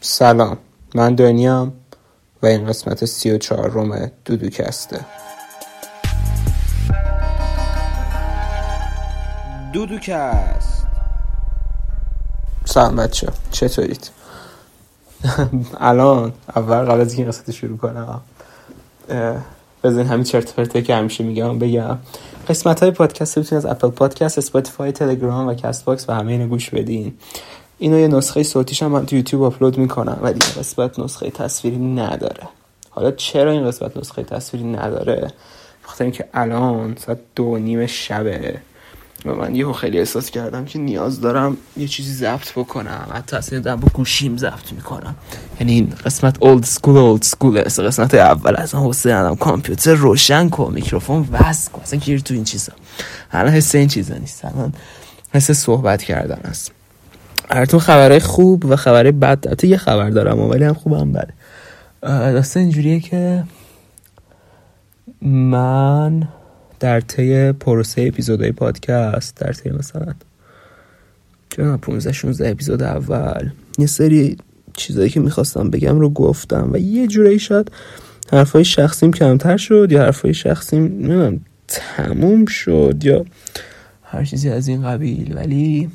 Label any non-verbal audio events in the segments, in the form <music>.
سلام. من دانیام و این قسمت سی و چهارم دودوکسته. دودوکست. سلام بچه. چطورید؟ الان اول قبل از این قسمت شروع کنم بذار همین چرت پرته که همیشه میگم بگم. قسمت های پادکست بتونید از Apple Podcast Spotify تلگرام و Castbox و همه اینو گوش بدین. اینو یه نسخه صوتیش هم من تو یوتیوب آپلود می‌کنم ولی این قسمت نسخه تصویری نداره. حالا چرا این قسمت نسخه تصویری نداره؟ بخاطر اینکه الان ساعت دو نیم شبه. و من یهو خیلی احساس کردم که نیاز دارم یه چیزی ضبط بکنم. حتی اصلا دارم با گوشیم ضبط می‌کنم. یعنی این قسمت old school old school قسمت اول اصلا حس این کامپیوتر روشن کن میکروفون وصل کن. اصلا گیر تو این چیزا. الان حس این چیزا نیست. الان حس صحبت کردن است. براتون خبرهای خوب و خبرهای بد. البته یه خبر دارم ولی هم خوبم بده داستان اینجوریه که من در طی پروسه اپیزودهای پادکست در طی مثلا چون 15 16 اپیزود اول یه سری چیزایی که می‌خواستم بگم رو گفتم و یه جورایی شاید حرفای شخصیم کمتر شد یا حرفای شخصیم نمی‌دونم تموم شد یا هر چیزی از این قبیل. ولی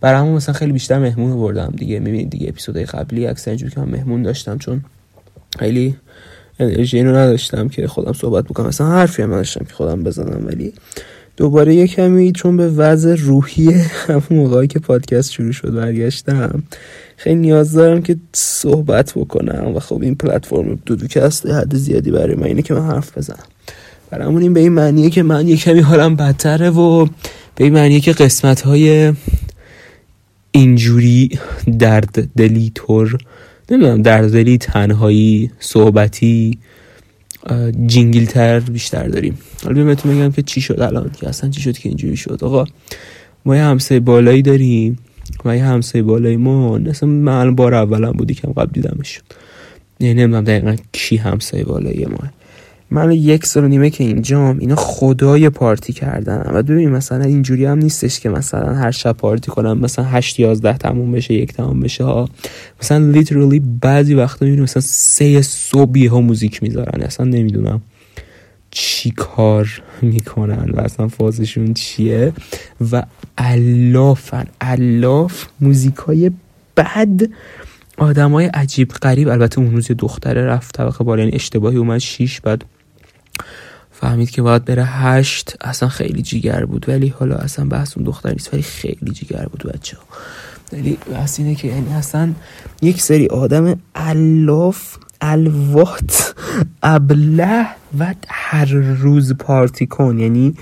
برامون مثلا خیلی بیشتر مهمون بردم دیگه. می‌بینید دیگه اپیزودهای قبلی اکثر اینجور که من مهمون داشتم چون خیلی انرژی اینو نداشتم که خودم صحبت بکنم. مثلا حرفی هم نداشتم که خودم بزنم. ولی دوباره یه کمی چون به وضع روحی همون موقعی که پادکست شروع شد برگشتم خیلی نیاز دارم که صحبت بکنم و خب این پلتفرم دودوکست حد زیادی برای من اینه که من حرف بزنم. برامون این به این معنیه که من یه کمی حالم بدتره و به این معنیه که قسمت های اینجوری درد دلی طور نمی‌دونم درد دلی تنهایی صحبتی جینگیل تر بیشتر داریم. حالا بهتون بگم که چی شد الان که اصلا چی شد که اینجوری شد. آقا ما یه همسایه بالایی داریم و یه همسایه بالایی ما اصلا من بار اولم بودی که قبل دیدمش یعنی نمی‌دونم دقیقا کی همسایه بالایی ما. من یک سال و نیمه که اینجام اینا خدای پارتی کردن. و ببین مثلا اینجوری هم نیستش که مثلا هر شب پارتی کنم مثلا 8 11 تموم بشه یک تموم بشه. ها مثلا لیترالی بعضی وقتا می‌بینی مثلا سه صبح ها موزیک می‌ذارن. اصلا نمی‌دونم چی کار می‌کنن و اصلا فازشون چیه. و الافن الاف موزیک های بد آدمای عجیب غریب. البته اون روز دختره رفت طبقه بالا یعنی اشتباهی اومد شیش بعد فهمید که باید بره هشت. اصلا خیلی جیگر بود. ولی حالا اصلا بحث اون دختر نیست ولی خیلی جیگر بود بچه ولی بحث اینه که یعنی اصلا یک سری آدم الاف الوات ابله و هر روز پارتی کن. یعنی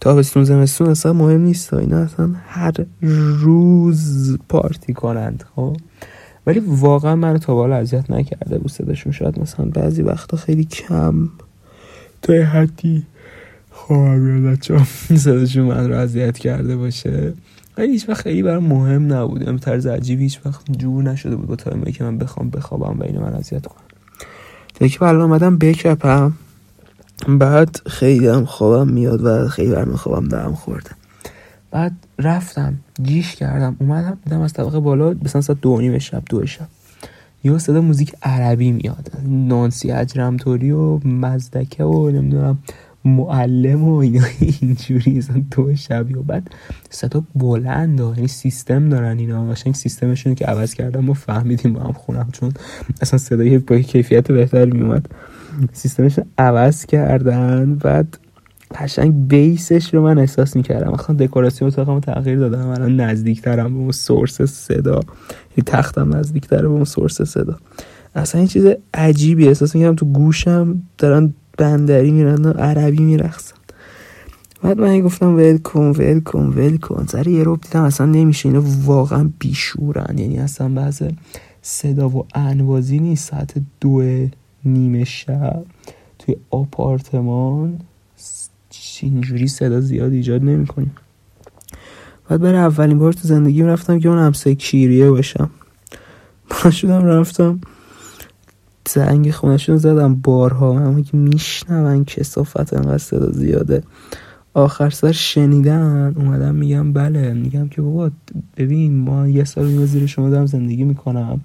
تابستون زمستون اصلا مهم نیست. اینا اصلا هر روز پارتی کنند خب؟ ولی واقعا من تا حالا اذیت نکرده بود. صداشون شاید مثلا بعضی وقتا خیلی کم تا حدی. خواهم یاد بچه صداشون من رو اذیت کرده باشه. ولی هیچ وقت خیلی برام مهم نبود. به طرز عجیبی هیچ وقت جور نشده بود با time ایی که من بخوام بخوابم و اینو من اذیت کنم. که الان اومدم بکپم. بعد خیلی هم خوابم میاد و خیلی برم خوابم دارم خورده. بعد رفتم جیش کردم. اومدم دیدم از طبقه بالا مثلا ساعت دو نیم شب دو شب. یه صدا موزیک عربی میاد. نانسی اجرمتوری و مزدکه و نمی‌دونم معلم و اینا. <laughs> اینجوری دو شبی و بعد صدا بلند یعنی سیستم دارن اینا. قشنگ سیستمشون که عوض کردم ما فهمیدیم با هم خونم. چون اصلا صدای با کیفیت بهتر میومد سیستمشون عوض کردن. بعد قشنگ بیسش رو من احساس می‌کردم. اصلا دکوراسیون اتاقمو تغییر دادم. الان نزدیکترم به اون سورس صدا. تختم نزدیکتره به اون سورس صدا. اصلا این چیز عجیبی. احساس می‌کردم تو گوشم دارن بندری میرن عربی میرخصن بعد من گفتم ول کن ول سر یه روب دیدم اصلا نمیشه اینا واقعا بیشورن. یعنی اصلا بعض صدا و انوازی نیست. ساعت دو نیمه شب توی آپارتمان. اینجوری صدا زیاد ایجاد نمی کنیم بعد برای اولین بار تو زندگی رفتم که اون همسایه کیریه باشم. من شدم رفتم. زنگ خونشون زدم بارها. من که میشنون کسافت انقدر صدا زیاده. آخر سر شنیدن اومدم میگم بله. میگم که بابا ببین ما یه سال زیر شما دارم زندگی می‌کنم.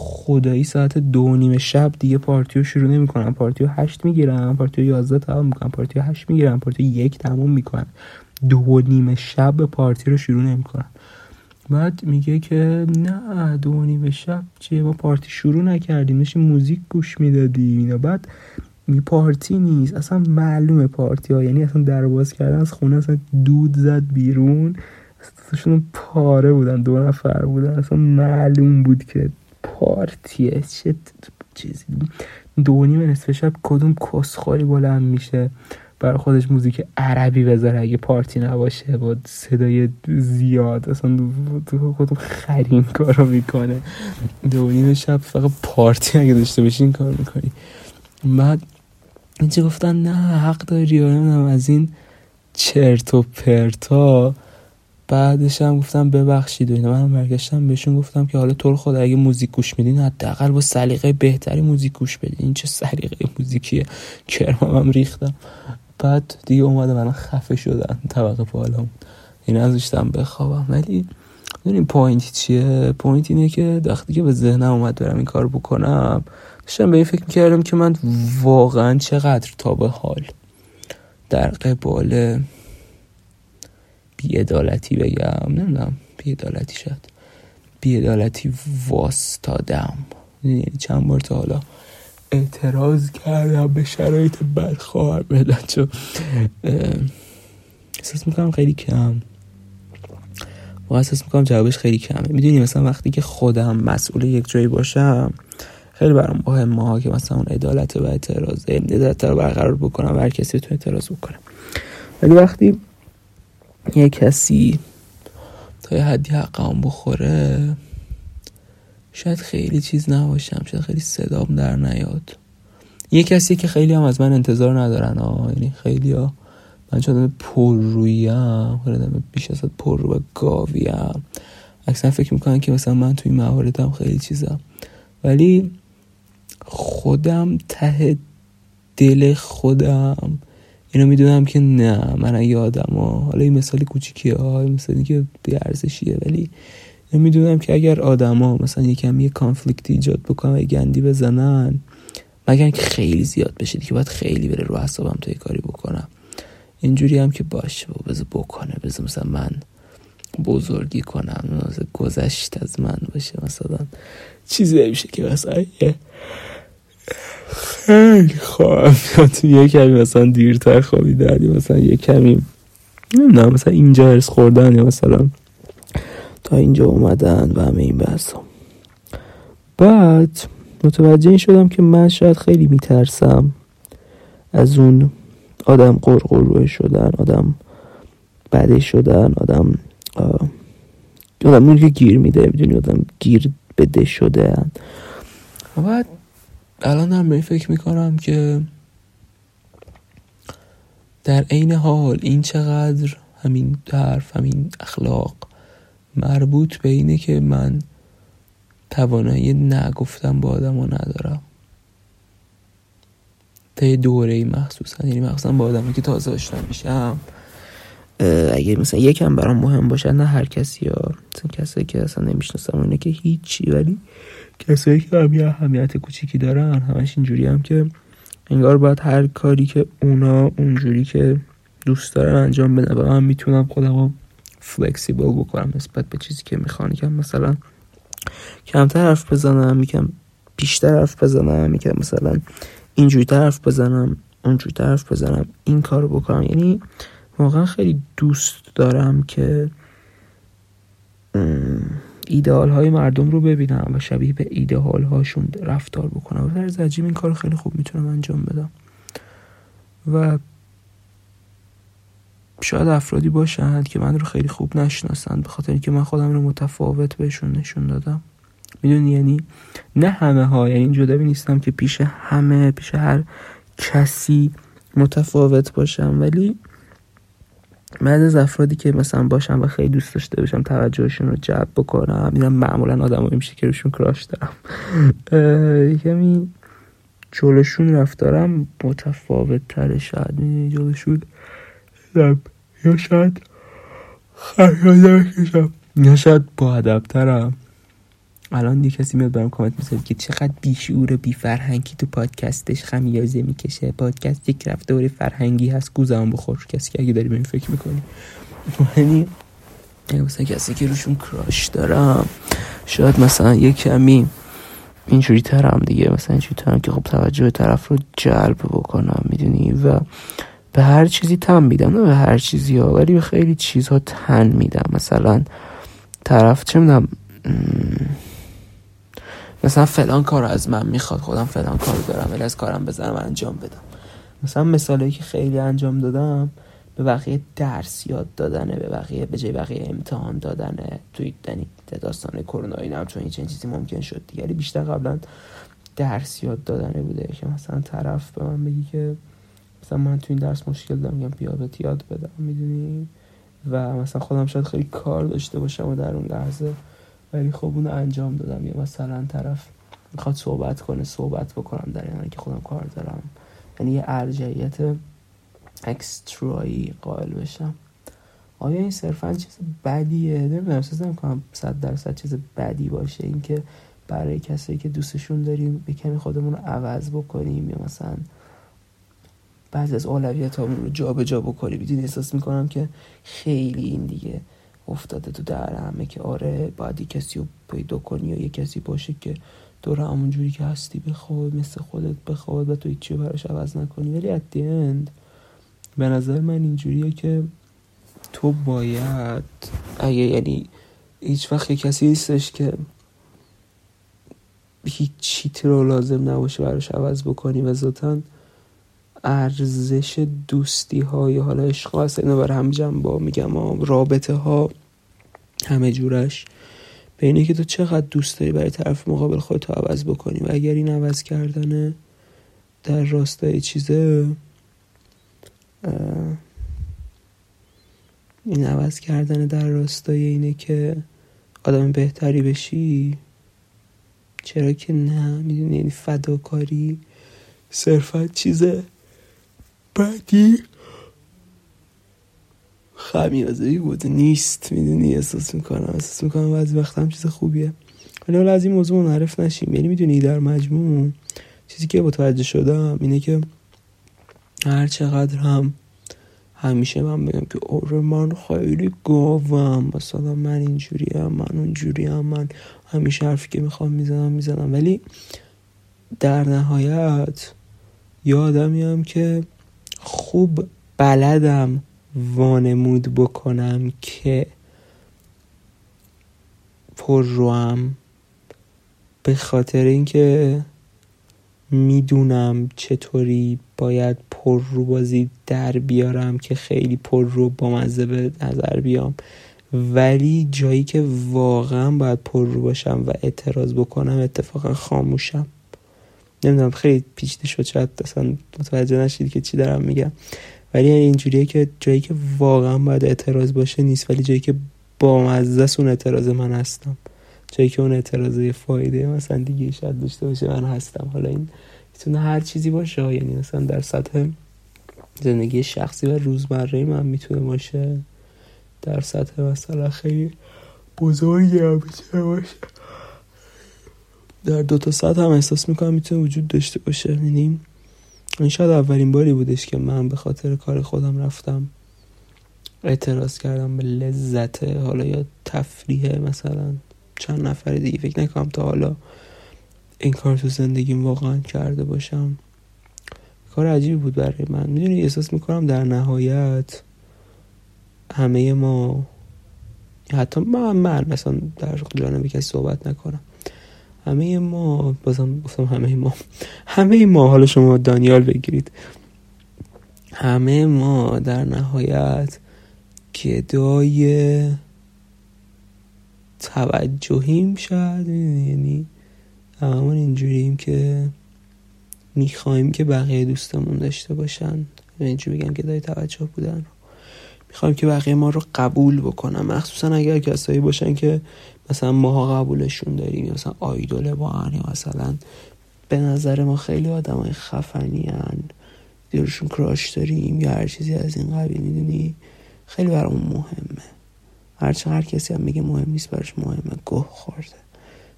خدایی ساعت دو نیم شب دیگه پارتیو شروع نمی‌کنم. پارتیو هشت می‌گیرم پارتیو یازده تمام می‌کنم پارتیو هشت می‌گیرم پارتیو یک تمام می‌کنم. دو نیم شب پارتی رو شروع نمی‌کنم. بعد میگه که نه دو نیم شب چیه؟ ما پارتی شروع نکردیم نشستیم موزیک گوش می‌دادیم اینا. بعد می پارتی نیست اصلا معلومه پارتی ها یعنی اصلا در باز کردن از خونه اصلا دود زد بیرون. اصلا پاره بودن دو نفر بودن. اصلا معلوم بود که پارتیه چه چیزی؟ دو نیم نصف شب کدوم کسخاری بلند میشه؟ برای خودش موزیک عربی بذاره اگه پارتی نباشه با صدای زیاد. اصلا تو کدوم خرین کارو می‌کنه. دو نیم شب فقط پارتی اگه داشته باشی این کار می‌کنی. بعد اینجا گفتن؟ نه حق داری از این چرت و پرتا. بعدش هم گفتم ببخشید و اینا. منم برگشتم بهشون گفتم که حالا تو رو خدا اگه موزیک گوش میدین حداقل با سلیقه بهتری موزیک گوش بدین. این چه سلیقه موزیکیه؟ کرمم ریختم. بعد دیگه اومده من خفه شدن. طبقه بالام. این گذاشتم بخوابم. ولی این point چیه؟ point اینه که وقتی که به ذهنم اومد برم این کار بکنم داشتم به این فکر می‌کردم که من واقعا چقدر تا به حال در قبال بیعدالتی بگم. نمی‌دونم. بیعدالتی شد بیعدالتی واستادم. یعنی چند بار تا حالا اعتراض کردم به شرایط بد خواهر بدن. چون احساس می‌کنم خیلی کم. و احساس می‌کنم جوابش خیلی کمه. می‌دونی مثلا وقتی که خودم مسئول یک جایی باشم خیلی برام مهمه ها که مثلا اون عدالت و اعتراض عدالت رو برقرار بکنم و هر کسی تو اعتراض بکنه. ولی وقتی یه کسی تا یه حدی حقام بخوره شاید خیلی چیز نباشم شاید خیلی صدام در نیاد. یه کسی که خیلی هم از من انتظار ندارن ها یعنی خیلی ها. من چون پر رویم بیش از پر رو گاویم اکثر فکر می‌کنن که مثلا من توی مواردم خیلی چیزم. ولی خودم ته دل خودم اینو می‌دونم که نه من اگه آدم ها حالا این مثال کوچیکیه ها مثالی که بیارزشیه ولی می‌دونم که اگر آدما مثلا یکم یه کانفلیکت ایجاد بکنن و گندی بزنن مگر که خیلی زیاد بشه که باید خیلی بره رو حسابم تا کاری بکنم. اینجوری هم که باشه با بذار بکنه بذار مثلا من بزرگی کنم گذشت از من باشه مثلا چیزی نمیشه که مثلا خیلی خواهم <laughs> تو یه کمی مثلا دیرتر خوابیدن یا مثلا یه کمی نمی‌دونم مثلا اینجا ارس خوردن یا مثلا تا اینجا اومدن و همه این بحث بعد متوجه این شدم که من شاید خیلی میترسم از اون آدم قرقروه شدن آدم بده شدن آدم آدم اون که گیر میده می‌دونی آدم گیر بده شده بعد الان دارم به فکر می‌کنم که در عین حال این چقدر همین حرف همین اخلاق مربوط به اینه که من توانایی نگفتم با آدم ندارم. تا یه دوره ای مخصوصا یعنی مخصوصا با آدمی که تازه آشنا میشم. اگه مثلا یکم برام مهم باشه نه هر کسی ها. مثلا کسی که اصلا نمی‌شناسم اونه که هیچی ولی کسایی که هم یه اهمیت کوچیکی دارن همش اینجوری هم که انگار باید هر کاری که اونا اونجوری که دوست دارن انجام بدن. و من می‌تونم خودم رو فلکسیبل بکنم نسبت به چیزی که می‌خوان. که مثلا کمتر حرف بزنم میگم بیشتر حرف بزنم میگم مثلا اینجوری حرف بزنم اونجوری حرف بزنم. این کار بکنم. یعنی واقعا خیلی دوست دارم که ایدئال های مردم رو ببینم و شبیه به ایدئال هاشون رفتار بکنم. و در زجیم این کار خیلی خوب می‌تونم انجام بدم. و شاید افرادی باشند که من رو خیلی خوب نشناسند به خاطر اینکه من خودم رو متفاوت بهشون نشون دادم. می‌دونی یعنی؟ نه همه ها یعنی این جدبی نیستم که پیش همه پیش هر کسی متفاوت باشم. ولی بعد از افرادی که مثلا باشم و خیلی دوست داشته باشم توجهشون رو جلب بکنم. میدم معمولا آدم میشه که روشون کراش دارم. کمی جلوشون رفتارم متفاوت تره شاید جلوشون نمی‌دونم یا شاید خیلی یا شاید با ادبترم. الان یه کسی میاد برام کامنت می‌سازه که چقدر بیشعور بی فرهنگی تو پادکستش خمیازه می‌کشه. پادکست یک رفتار فرهنگی هست. گوزم بخور. کسی که اگه داری به این فکر می‌کنی. یعنی مثلا کسی که روشون کراش دارم شاید مثلا یه کمی اینجوری ترم دیگه. مثلا اینجوری ترم که خب توجه طرف رو جلب بکنم می‌دونی؟ و به هر چیزی تن میدم. نه به هر چیزی ها ولی به خیلی چیزها تن میدم. مثلا طرف چه میدم مثلا فلان کار از من می‌خواد خودم فلان کار دارم ولی از کارم بزنم انجام بدم. مثلا مثالی که خیلی انجام دادم به بقیه درس یاد دادنه به بقیه به جای بقیه امتحان دادنه. توی دنی داستان کرونا اینا چون این چیزی ممکن شد دیگه. بیشتر قبلا درس یاد دادنه بوده که مثلا طرف به من بگی که مثلا من تو این درس مشکل دارم میگم بیا بهت یاد بدم می‌دونی؟ و مثلا خودم شاید خیلی کار داشته باشم و در اون لحظه ولی خب اون انجام دادم. یا مثلا طرف می‌خواد صحبت کنه صحبت بکنم در یعنی که خودم کار دارم. یعنی یه ارجعیت اکسترایی قائل بشم. آیا این صرفا چیز بدیه؟ نمی‌دونم. احساس نمی‌کنم صد درصد چیز بدی باشه. اینکه برای کسایی که دوستشون داریم به کمی خودمون رو عوض بکنیم یا مثلا بعضی از اولویت رو جابجا جا بکنیم. بدین احساس می‌کنم که خیلی این دیگه افتاده تو در همه که آره باید کسی رو پیدا کنی یا یه کسی باشه که دور همون جوری که هستی بخواد مثل خودت بخواد و تو هیچی براش عوض نکنی. ولی ات اند به نظر من اینجوریه که تو باید اگه یعنی هیچ وقت کسی نیستش که هیچ چیتی رو لازم نباشه براش عوض بکنی و ذاتا ارزش دوستی ها یا حالا عشق اینو بر هم جنبا میگم. رابطه ها همه جورش. به اینه که تو چقدر دوست داری برای طرف مقابل خودتو عوض بکنی. و اگر این عوض کردنه در راستای چیزه این عوض کردن در راستای اینه که آدم بهتری بشی. چرا که نه؟ می‌دونی یعنی فداکاری صرفا چیز بدی خمیازهی بود نیست می‌دونی احساس می‌کنم. احساس می‌کنم بعضی وقت هم چیز خوبیه. ولی حالا از این موضوع منعرف نشیم. یعنی می‌دونی در مجموع چیزی که متوجه شدم اینه که هر چقدر هم همیشه من بگم که آره من خیلی گاوم. مثلا من اینجوری هم من اونجوری هم من همیشه حرفی که می‌خوام می‌زنم می‌زنم. ولی در نهایت یه آدمی هم که خوب بلدم وانمود بکنم که پر رو هم به خاطر اینکه می‌دونم چطوری باید پر رو بازی در بیارم که خیلی پر رو با مزه به نظر بیام. ولی جایی که واقعا باید پر رو باشم و اعتراض بکنم اتفاقا خاموشم. نمی‌دونم خیلی پیچیده شد شاید اصلا متوجه نشید که چی دارم میگم. ولی اینجوریه که جایی که واقعا باید اعتراض باشه نیست ولی جایی که با مزه اون اعتراض من هستم. جایی که اون اعتراض فایده مثلا دیگه شاید داشته باشه من هستم. حالا این می‌تونه هر چیزی باشه یعنی مثلا در سطح زندگی شخصی و روزمره من می‌تونه باشه. در سطح مثلا خیلی بزرگی هم می‌تونه باشه. در دو تا سطح هم احساس می‌کنم می‌تونه وجود داشته باشه. یعنی این شاید اولین باری بودش که من به خاطر کار خودم رفتم. اعتراض کردم به لذت حالا یا تفریح مثلا. چند نفر دیگه فکر نکنم تا حالا این کار تو زندگیم واقعا کرده باشم. کار عجیبی بود برای من. می‌دونی احساس می‌کنم در نهایت همه ما حتی من, من مثلا در جانب کسی صحبت نکنم. همه ما بازم گفتم همه ما. همه ما حالا شما دانیال بگیرید. همه ما در نهایت گدای توجهیم شاید یعنی همون اینجوریم که می‌خوایم که بقیه دوستمون داشته باشن. اینجوری بگم که دای توجه بودن می‌خوایم که بقیه ما رو قبول بکنن. مخصوصا اگر کسایی باشن که مثلا ماها قبولشون داریم مثلا آیدول با یا مثلا به نظر ما خیلی آدم های خفنی هن. دیروشون کراش داریم یا هر چیزی از این قبیل می‌دونی؟ خیلی برامون مهمه. هرچه هر کسی هم میگه مهم نیست براش مهمه. گوه خورده.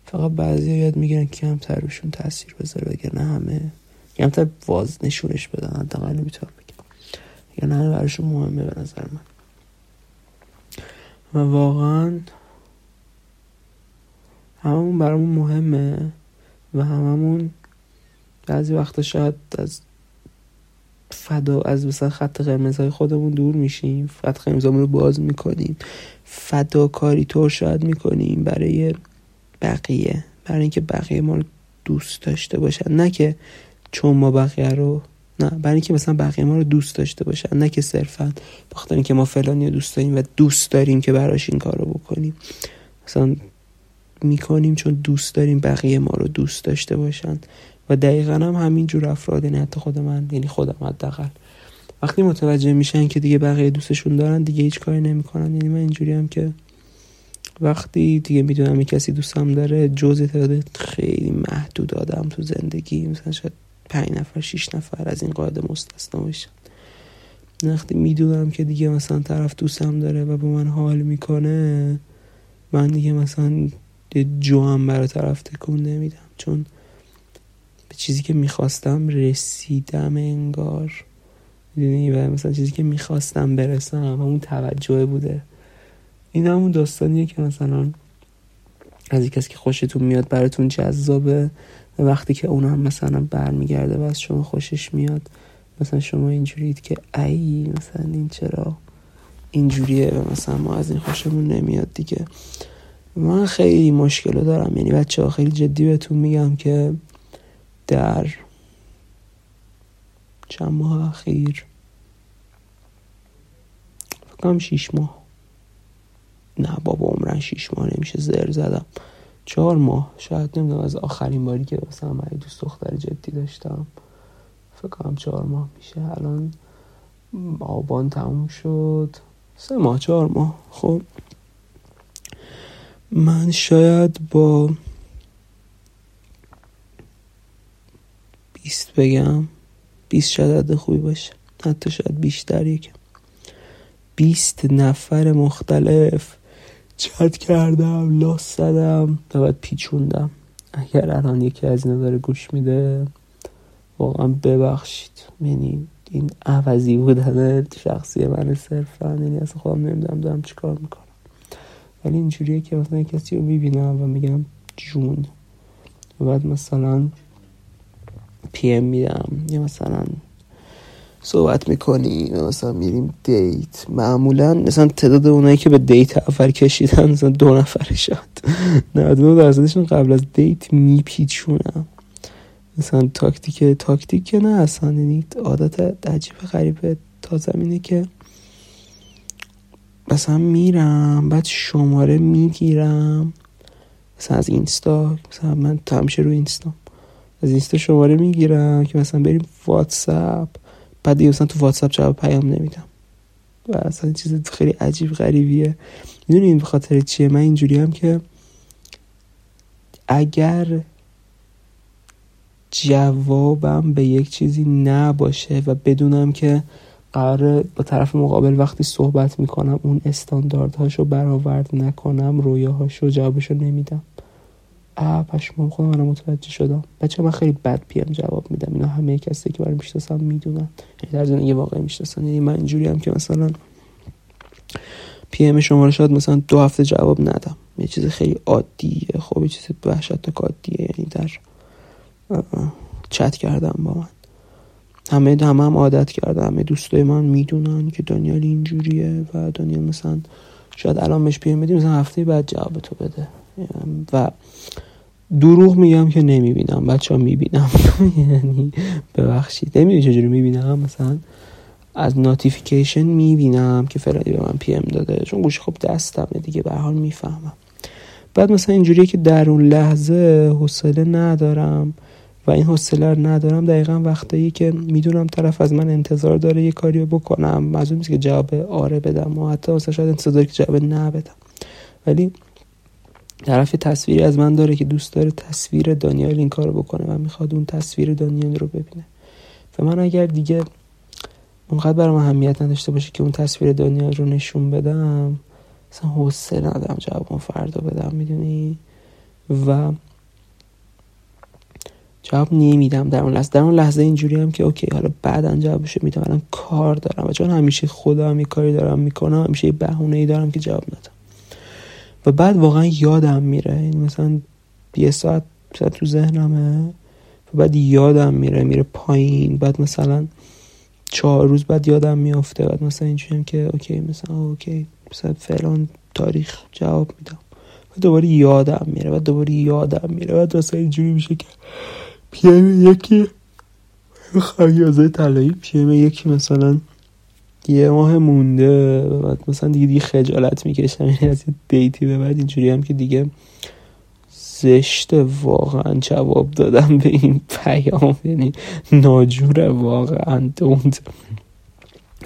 فقط بعضی یاد می‌گیرن کمتر روشون تاثیر بذاره بگه نه همه. کمتر واز نشونش بدن حداقل نمی‌تونم بگم. یا نه براشون مهمه به نظر من. و واقعا هممون برامون مهمه و هممون بعضی وقتا شاید از فدا از مثلا خط قرمزهای خودمون دور میشیم خط قرمزمون رو باز می‌کنیم فداکاری طور شاید می‌کنیم برای بقیه برای اینکه بقیه ما رو دوست داشته باشن. نه که چون ما بقیه رو نه برای اینکه مثلا بقیه ما رو دوست داشته باشن. نه که صرفا بخاطر اینکه ما فلانی رو دوست داریم و دوست داریم که براش این کار رو بکنیم. مثلا می‌کنیم چون دوست داریم بقیه ما رو دوست داشته باشن. و دقیقا هم همین جور افراد یعنی حتی خود من یعنی خودم حداقل. وقتی متوجه میشن که دیگه بقیه دوستشون دارن دیگه هیچ کاری نمی‌کنن. یعنی من اینجوری هم که وقتی دیگه می‌دونم کسی دوستم داره جزء تعداد خیلی محدود آدم تو زندگی. مثلا شاید پنج نفر شیش نفر از این قاعده مستثنا بشن. وقتی می‌دونم که دیگه مثلا طرف دوستم داره و به من حال می‌کنه من دیگه مثلا جو هم برای طرف تکون نمیدم. چون به چیزی که می‌خواستم رسیدم انگار. می‌دونی؟ و مثلا چیزی که می‌خواستم برسم همون توجه بوده. این همون داستانیه که مثلا از کسی که خوشتون میاد براتون جذابه وقتی که اون هم مثلا برمیگرده و از شما خوشش میاد مثلا شما اینجورید که ای مثلا این چرا اینجوریه و مثلا ما از این خوشمون نمیاد دیگه. من خیلی مشکل دارم. یعنی بچه خیلی جدی بهتون میگم که در چند ماه اخیر فکرم شیش ماه. نه بابا عمرن شیش ماه نمیشه زر زدم. چهار ماه. شاید نمی‌دونم از آخرین باری که مثلا من دوست دختر جدی داشتم. فکر چهار ماه میشه. الان آبان تموم شد. سه ماه چهار ماه. خب. من شاید با بیست بگم بیست شاید عدد خوبی باشه. حتی شاید بیشتر یکم. بیست نفر مختلف. چت کردم لاس زدم و بعد پیچوندم. اگر الان یکی از اینا داره گوش میده واقعا ببخشید. یعنی این عوضی بودن شخصی من صرفا. یعنی اصلا خودم نمی‌دونم دارم چیکار می‌کنم. ولی اینجوریه که مثلا کسی رو می‌بینم و میگم جون. و بعد مثلا PM میدم. یا مثلا صحبت می‌کنی مثلا میریم date. معمولا مثلا تعداد اونایی که به date اول کشیدن مثلا دو نفر شد 99 <laughs> درصدشون قبل از date میپیچونم مثلا تاکتیک تاکتیک نه اصلا یعنی عادت عجیب غریبه تا زمینه که مثلا میرم بعد شماره می‌گیرم. مثلا از Insta مثلا من تمشه رو Insta. از Insta شماره می‌گیرم که مثلا بریم واتساپ. بعد دیگه مثلا تو واتساپ جواب پیام نمیدم. و اصلا چیز خیلی عجیب غریبیه. می‌دونی این خاطر چیه؟ من اینجوری هم که اگر جوابم به یک چیزی نباشه و بدونم که قرار با طرف مقابل وقتی صحبت می‌کنم اون استانداردهاشو برآورد نکنم رویاهاشو جوابشو نمیدم. آ پشمام خودم من متوجه شدم. بچه من خیلی بد پیم جواب میدم. اینا همه کسی که برای می‌شناسم می‌دونن. در زندگی واقعی می‌شناسن. یعنی من اینجوری هم که مثلا پی ام شما رو شاید مثلا دو هفته جواب ندم. یه چیز خیلی عادیه. خب یه چیز وحشتناک عادیه. یعنی در چت کردم با من. همه همه هم عادت کرده همه دوستای من می‌دونن که دانیال اینجوریه و دانیال مثلا شاید الان مش پیم بدیم مثلا هفته بعد جواب تو بده. و دروغ میگم که نمی‌بینم بچه ها می‌بینم. <laughs> یعنی ببخشید. نمی‌دونی چجوری می‌بینم؟ مثلا از ناتیفیکیشن می‌بینم که فرادی به من پی ام داده. چون گوش خب دستمه دیگه به حال می‌فهمم. بعد مثلا اینجوریه که در اون لحظه حوصله ندارم. و این حوصله رو ندارم. دقیقا وقتایی که می‌دونم طرف از من انتظار داره یه کاری رو بکنم. از نیست که جواب آره بدم و حتی مثلا شاید انتظار که جواب نه بدم. ولی طرف تصویری از من داره که دوست داره تصویر دانیال این کارو بکنه و می‌خواد اون تصویر دانیال رو ببینه. و من اگر دیگه اونقدر برام اهمیت نداشته باشه که اون تصویر دنیا رو نشون بدم مثلا حوصله ندارم جواب اون فردا بدم می‌دونی؟ و جواب نمیدم. در اون لحظه در اون لحظه اینجوری هم که اوکی حالا بعدا جوابشو میدم. الان کار دارم و چون همیشه خودم یه کاری دارم می‌کنم همیشه یه بهونه ای دارم که جواب ندم و بعد واقعا یادم میره. این مثلا یه ساعت تو ذهنمه و بعد یادم میره میره پایین. بعد مثلا چهار روز بعد یادم میافته. بعد مثلا اینجوری که OK مثلا OK مثلا فلان تاریخ جواب میدم. و دوباره یادم میره و دوباره یادم میره. بعد مثلا اینجوری میشه که PM یکی خیازه طلایی PM یکی مثلا یه ماه مونده بعد مثلا دیگه دیگه خجالت می‌کشم. یعنی از یه date ی به بعد اینجوری هم که دیگه زشت واقعا جواب دادم به این پیام. یعنی ناجوره واقعا. دوند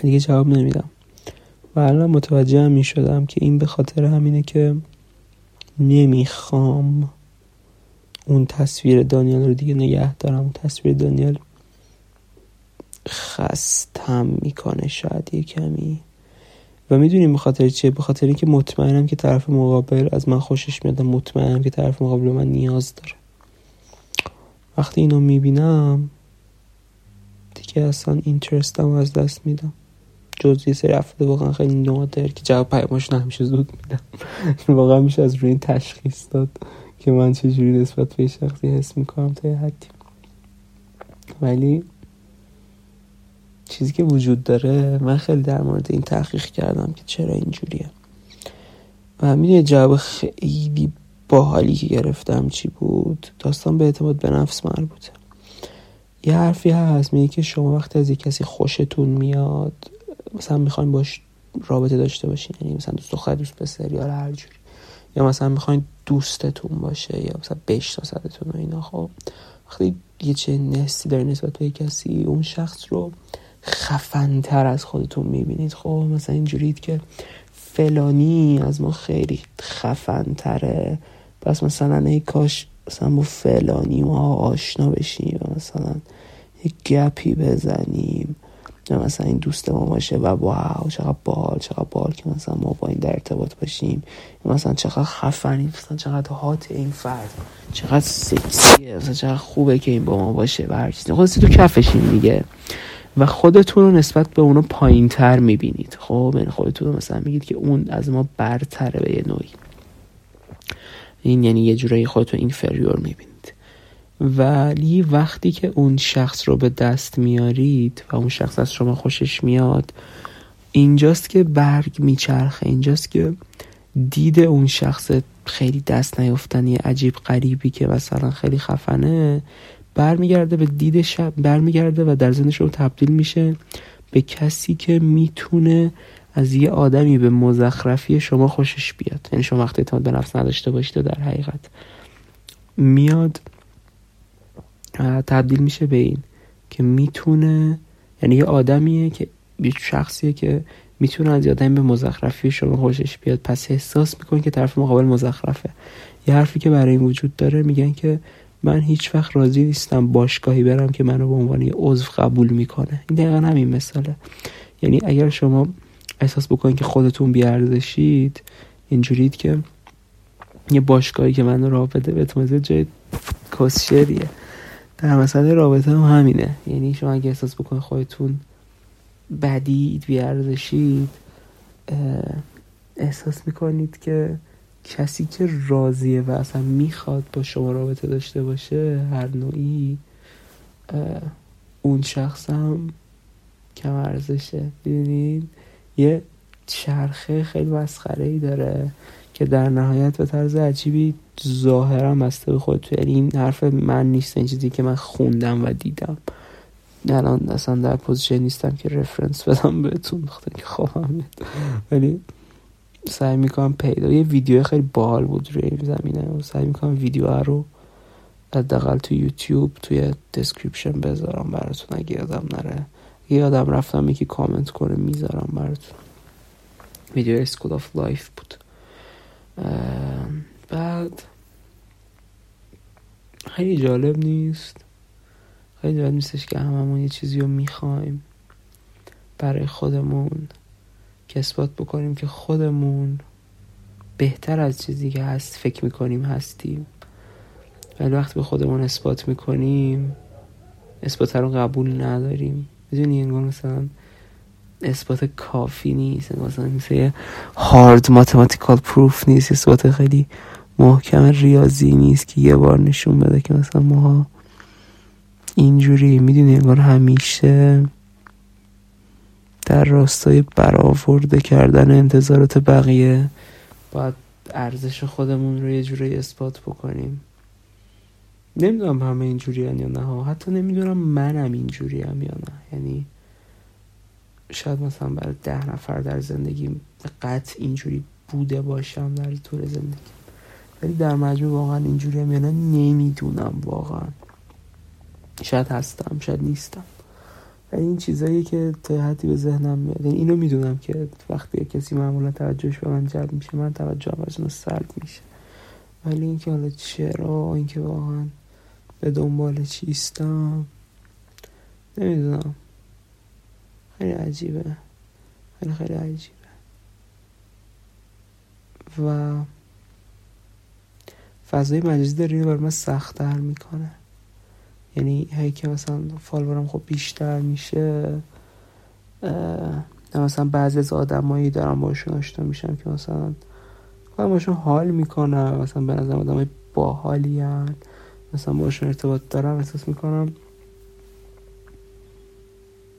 دیگه جواب نمیدم. و الان متوجه هم می‌شدم که این به خاطر همینه که نمی‌خوام اون تصویر دانیال رو دیگه نگه دارم. اون تصویر دانیال خستم می‌کنه شاید یه کمی. و می‌دونیم به خاطر چیه؟ به خاطر اینکه مطمئنم که طرف مقابل از من خوشش میاد مطمئنم که طرف مقابل من نیاز داره. وقتی اینو می‌بینم دیگه اصلا اینترستم از دست میدم. جز یه سری افراد واقعا خیلی نادر که جواب پیاماش همیشه زود میدم <laughs> واقعا میشه از روی این تشخیص داد. که من چجوری نسبت به شخصی حس می‌کنم تا یه حدی. ولی چیزی که وجود داره من خیلی در مورد این تحقیق کردم که چرا اینجوریه. و می‌دونی جواب خیلی باحالی که گرفتم چی بود؟ داستان به اعتماد به نفس مربوطه. یه حرفی هست میگه که شما وقتی از یه کسی خوشتون میاد مثلا می‌خواین باش رابطه داشته باشین یعنی مثلا دوست دختر دوست پسر یا هر جوری. یا مثلا می‌خواین دوستتون باشه یا مثلا بشناستتون و اینا خب. وقتی یه چه نستی داره نسبت به کسی اون شخص رو خفنتر از خودتون می‌بینید. خب مثلا اینجورید که فلانی از ما خیلی خفنتره. پس مثلا ای کاش مثلا با فلانی ما آشنا بشیم و مثلا یه گپی بزنیم. یا مثلا این دوست ما باشه و واو چقدر بال چقدر بال که مثلا ما با این در ارتباط باشیم. مثلا چقدر خفنی مثلا چقدر هات این فرد چقدر سکسیه مثلا چقدر خوبه که این با ما باشه و هر چیزی. خودسی تو کفشین دیگه. و خودتون رو نسبت به اونو پایین تر می‌بینید. خب یعنی خودتون رو مثلا میگید که اون از ما برتره به یه نوعی. این یعنی یه جورایی خودتون اینفریور می‌بینید. ولی وقتی که اون شخص رو به دست میارید و اون شخص از شما خوشش میاد اینجاست که برگ میچرخه اینجاست که دید اون شخص خیلی دست نیفتنی عجیب غریبی که مثلا خیلی خفنه برمیگرده به دید شب برمیگرده و در ذهنش رو تبدیل میشه به کسی که می‌تونه از یه آدمی به مزخرفی شما خوشش بیاد. یعنی شما وقتی اعتماد به نفس نداشته باشید در حقیقت میاد تبدیل میشه به این که می‌تونه یعنی یه آدمیه که یه شخصیه که می‌تونه از آدمی به مزخرفی شما خوشش بیاد. پس احساس می‌کنه که طرف مقابل مزخرفه. یه حرفی که برای این وجود داره میگن که من هیچ وقت راضی نیستم باشگاهی برم که منو به عنوان یه عضو قبول می‌کنه. این دقیقا همین مثاله یعنی اگر شما احساس بکنید که خودتون بیارزشید اینجورید که یه باشگاهی که من راه بده به جای کسشریه در مسئله رابطه هم همینه. یعنی شما اگه احساس بکنید خودتون بدید بیارزشید احساس می‌کنید که کسی که راضیه و اصلا می‌خواد با شما رابطه داشته باشه هر نوعی اون شخص هم کم ارزشه. ببینید یه چرخه خیلی مسخره ای داره. که در نهایت به طرز عجیبی ظاهرا بسته به خود یعنی این حرف من نیست این چیزی که من خوندم و دیدم. الان اصلا در position نیستم که reference بدم بهتون بخاطر که خوابم ولی سعی می‌کنم پیدا. یه ویدیو خیلی باحال بود روی زمینه. و سعی می‌کنم ویدیو رو حداقل تو یوتیوب توی description بذارم براتون. اگه یادم نره. یه یادم رفتم یکی کامنت کنه می‌ذارم براتون. ویدیو School of Life بود. بعد خیلی جالب نیست. خیلی جالب نیستش که هممون یه چیزی رو می‌خوایم برای خودمون. که اثبات بکنیم که خودمون بهتر از چیزی که هست فکر می‌کنیم هستیم. ولی وقتی به خودمون اثبات می‌کنیم اثبات رو قبول نداریم. می‌دونی انگار مثلا اثبات کافی نیست. مثلا مثل هارد ماتماتیکال پروف نیست اثبات خیلی محکم ریاضی نیست که یه بار نشون بده که مثلا ما اینجوری. می‌دونی انگار همیشه در راستای برآورده کردن انتظارات بقیه باید ارزش خودمون رو یه جوری اثبات بکنیم. نمی‌دونم همه اینجوری یا نه حتی نمی‌دونم منم اینجوری هم یا نه. یعنی شاید مثلا برای ده نفر در زندگی قطع اینجوری بوده باشم در طول زندگی ولی در مجموع واقعا اینجوری هم یا نه نمی‌دونم واقعا. شاید هستم شاید نیستم. و این چیزایی که تا حدی به ذهنم میاد. یعنی اینو می‌دونم که وقتی کسی معمولا توجهش به من جلب میشه من توجهم از اون سلب میشه. ولی اینکه حالا چرا اینکه واقعا به دنبال چیستم نمی‌دونم. خیلی عجیبه. خیلی خیلی عجیبه. و فضای مجازی داره بر من سختتر می‌کنه. یعنی هی که مثلا فالوورم خب بیشتر میشه مثلا بعضی از آدمایی دارم باشون آشنا میشم که مثلا خودم باشون حال می‌کنم مثلا به نظر آدم های باحالی مثلا باشون ارتباط دارم احساس می‌کنم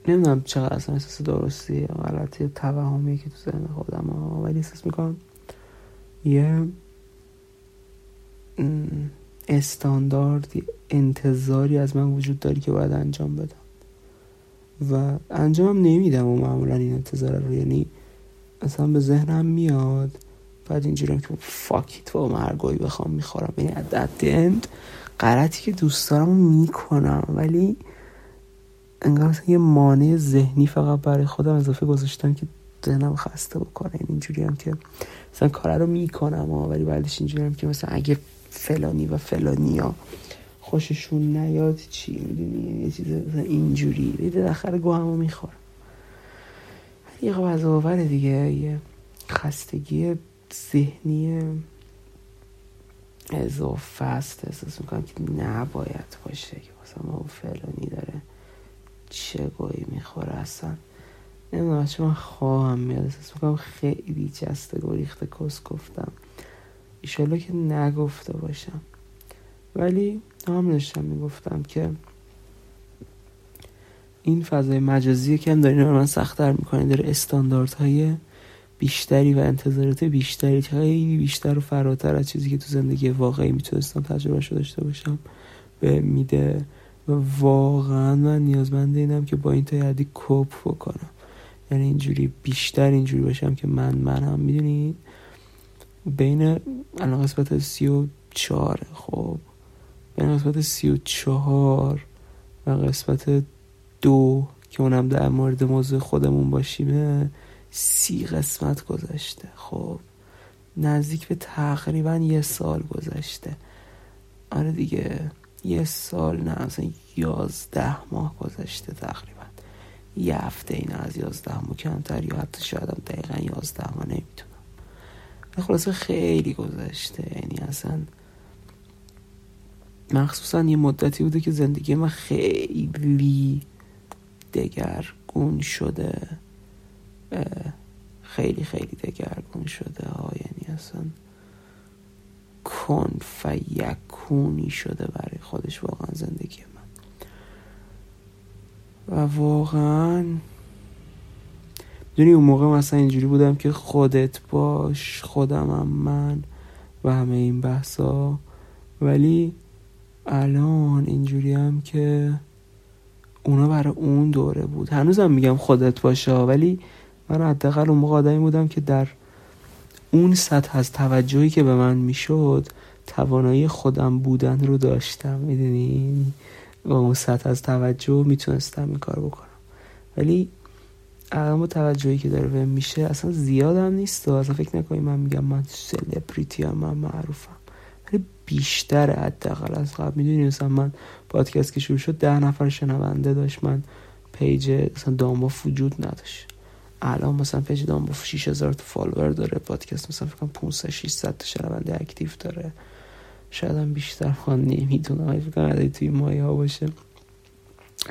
نمی‌دونم چقدر اصلا احساس درستی یا غلطی توهمی که تو ذهن خودم ولی احساس می‌کنم یه استانداردی انتظاری از من وجود داری که باید انجام بدم. و انجامم نمیدم و معمولا این انتظار رو یعنی اصلا به ذهنم میاد. بعد اینجوری که فاکیت و مرگوی بخوام می‌خورم. یعنی ات غلطی که دوست دارم می‌کنم ولی انگار مثلا یه مانع ذهنی فقط برای خودم اضافه گذاشتم که ذهنم خسته بکنه. یعنی اینجوری هم که مثلا کار رو می‌کنم ولی بعدش اینجوری هم که مثلا اگه فلانی و فلانی ها خوششون نیاد چی؟ می‌دونی؟ یه چیز اینجوری. دیده داخل گو همو می‌خورم. یه غذا دیگه یه خستگی ذهنی اضافه است. احساس می‌کنم که نباید باشه که مثلا ما فلانی داره چه گویی می‌خوره اصلا. نمی‌دونم چه من خواهم میاد. احساس می‌کنم خیلی جسته گریخته کس گفتم. ایشالا که نگفته باشم. ولی هم داشتم می‌گفتم که این فضای مجازی که هم دارین رو من سختتر می‌کنه داره استانداردهای بیشتری و انتظارات بیشتری خیلی بیشتر و فراتر از چیزی که تو زندگی واقعی می‌تونستم تجربه شده داشته باشم به میده. و واقعا من نیازمند اینم که با این تا حدی کوپ بکنم. یعنی اینجوری بیشتر اینجوری باشم که من منم می‌دونید بین الان قسمت سی و چهار خب. بین قسمت سی و چهار و قسمت دو که اونم در مورد موضوع خودمون باشیمه سی قسمت گذشته خب. نزدیک به تقریبا یه سال گذشته. آره دیگه. یه سال نه اصلا یازده ماه گذشته تقریبا. یه هفته این از یازده ماه کمتر یا حتی شاید هم دقیقا یازده ماه نمی‌تونم خلاصه خیلی گذشته. یعنی اصلا مخصوصا یه مدتی بوده که زندگی من خیلی دگرگون شده. خیلی خیلی دگرگون شده. ها یعنی اصلا کن فیکونی شده برای خودش واقعا زندگی من. و واقعا دونی اون موقع مثلا اینجوری بودم که خودت باش خودمم من و همه این بحثا. ولی الان اینجوری هم که اونا برای اون دوره بود. هنوزم میگم خودت باشه ولی من حداقل اون موقع بودم که در اون سطح از توجهی که به من می‌شد توانایی خودم بودن رو داشتم می‌دونی؟ و اون سطح از توجه می‌تونستم این کار بکنم. ولی با توجهی که داره بهم میشه اصلا زیادم نیست. و اصلا فکر نکنی من میگم من سلبریتی هم من معروفم. ولی بیشتر حداقل از قبل. می‌دونی مثلا من پادکست که شروع شد ده نفر شنونده داشت. من پیج مثلا دامباف وجود نداشت. الان مثلا page دامباف 6000 تا follower داره پادکست مثلا فکر کنم 500 600 تا شنونده active داره. شاید هم بیشتر خان نمی‌دونم فکر کنم توی مایه ها باشه.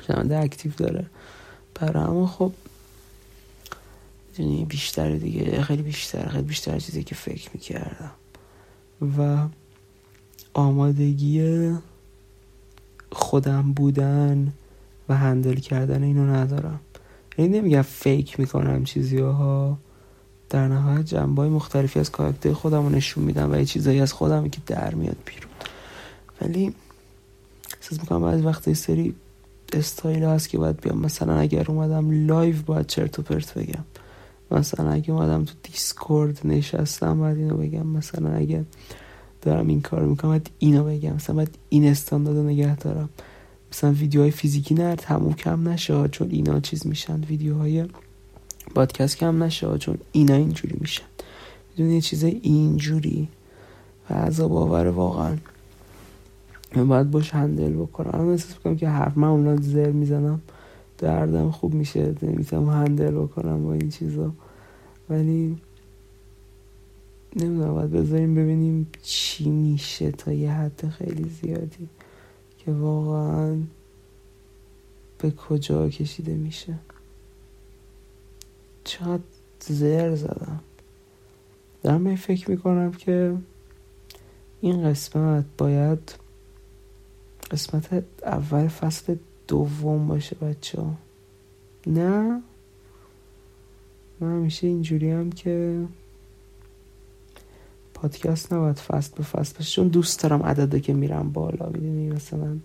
شنونده active داره. برای اما خب می‌دونی بیشتر دیگه. خیلی بیشتر خیلی بیشتر چیزی که فکر می‌کردم. و آمادگی خودم بودن و handle کردن اینو ندارم. یعنی نمیگم fake می‌کنم چیزی ها در نهایت جنبه های مختلفی از character خودم رو نشون میدم و یه چیزایی از خودم که در میاد بیرون. ولی احساس می‌کنم بعضی وقت سری استایل هست که باید بیام. مثلا اگر اومدم live باید چرت و پرت بگم. مثلا اگه اومدم تو دیسکورد نشستم باید اینو بگم. مثلا اگه دارم این کار می‌کنم باید اینو بگم. مثلا باید این استاندارد نگه دارم. مثلا ویدیوهای فیزیکی نه تموم کم نشه چون اینا چیز میشن ویدیوهای پادکست کم نشه چون اینا اینجوری میشن. می‌دونی یه چیز اینجوری؟ و عذاب آور واقعا من باید باش هندل بکنم. من احساس می‌کنم که حرف من اونا زر می‌زنم دردم خوب میشه نمی‌تونم هندل بکنم با این چیزا. ولی نمی‌دونم باید بذاریم ببینیم چی میشه تا یه حد خیلی زیادی. که واقعا به کجا کشیده میشه. چقدر زر زدم. دارم فکر می‌کنم که این قسمت باید قسمت اول فصل دوم باشه بچه ها نه؟ من همیشه اینجوری هم که پادکست نباید فصل به فصل باشه چون دوست دارم عدده که میرم بالا می‌دونی؟ مثلا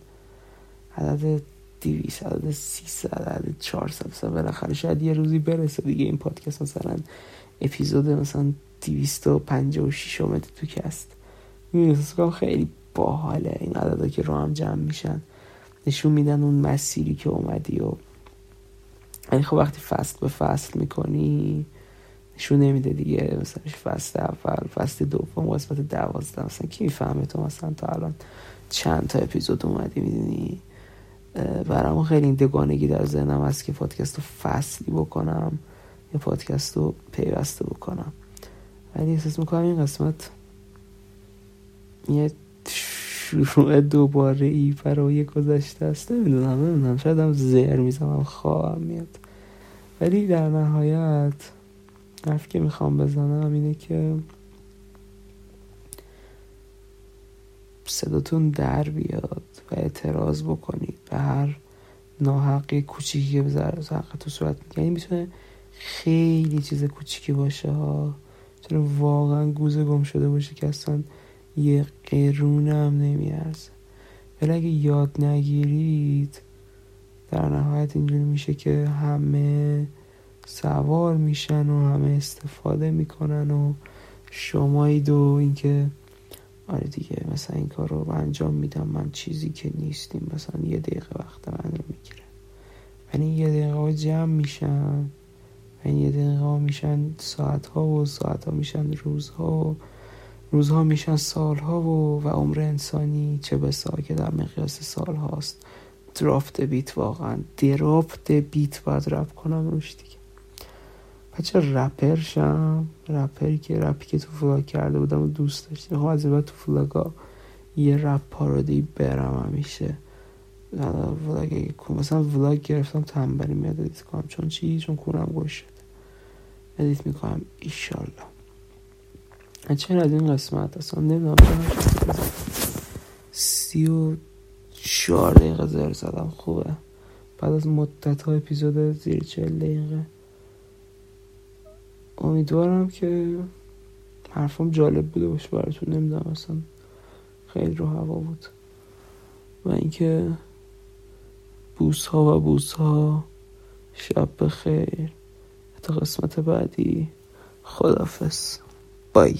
عدد دیویس عدد سیصد عدد چهارصد مثلا بالاخره شاید یه روزی برسه دیگه این پادکست مثلا اپیزود مثلا دیویست و پنجه و شیش تو کست. می‌دونی؟ خیلی باحاله این عددا که رو هم جمع میشن. نشون میدن اون مسیری که اومدی و یعنی خب وقتی فصل به فصل می‌کنی نشون نمیده دیگه؟ مثلا فصل اول فصل دوم قسمت دوازده. مثلا کی می‌فهمه تو مثلا تا الان چند تا اپیزود اومدی می‌دونی؟ برام خیلی این دگانگی در ذهنم هست که پادکست رو فصلی بکنم یا پادکست رو پیوسته بکنم. ولی احساس می‌کنم این قسمت یه شروع دوباره ای برای گذشته است. نمی‌دونم نمی‌دونم. شاید هم زهر می‌زنم خواهم میاد. ولی در نهایت حرف که می‌خوام بزنم اینه که صداتون در بیاد و اعتراض بکنید به هر ناحقی کوچیکی که به تو صورت یعنی می‌تونه خیلی چیز کوچیکی باشه ها. چون واقعا گوزه گم شده باشه که اصلا یه قرونم نمیارزه. ولی اگه یاد نگیرید در نهایت اینجوری میشه که همه سوار میشن و همه استفاده می‌کنن و شمایید و اینکه آره دیگه مثلا این کار رو انجام میدم من چیزی که نیستیم مثلا یه دقیقه وقت من رو می‌گیره. ولی یه دقیقه جمع میشن و این یه دقیقه ها میشن ساعت ها و ساعت ها میشن روزها و روزها میشن سالها و و عمر انسانی چه بسا که در مقیاس سال هاست درافت بیت واقعا. درافت بیت باید رپ کنم روش دیگه. بچه رپر شم رپری که رپی که تو فلاگ کرده بودم و دوست داشتیم خب از تو فلاگا یه رپ پارودی برم همیشه. ولاگ مثلا ولاگ گرفتم تنبلی میاد ادیت کنم چون چی؟ چون کونم گوش شده. ادیت می‌کنم. ایشالله. چرا از این قسمت؟ اصلا نمی‌دونم سی و چهار دقیقه زر زدم. خوبه. بعد از مدت های اپیزود زیر چهل دقیقه. امیدوارم که حرفم جالب بوده باشه براتون نمی‌دونم اصلا خیلی رو هوا بود. و اینکه بوس ها و بوس ها شب بخیر. تا قسمت بعدی خدافز بای.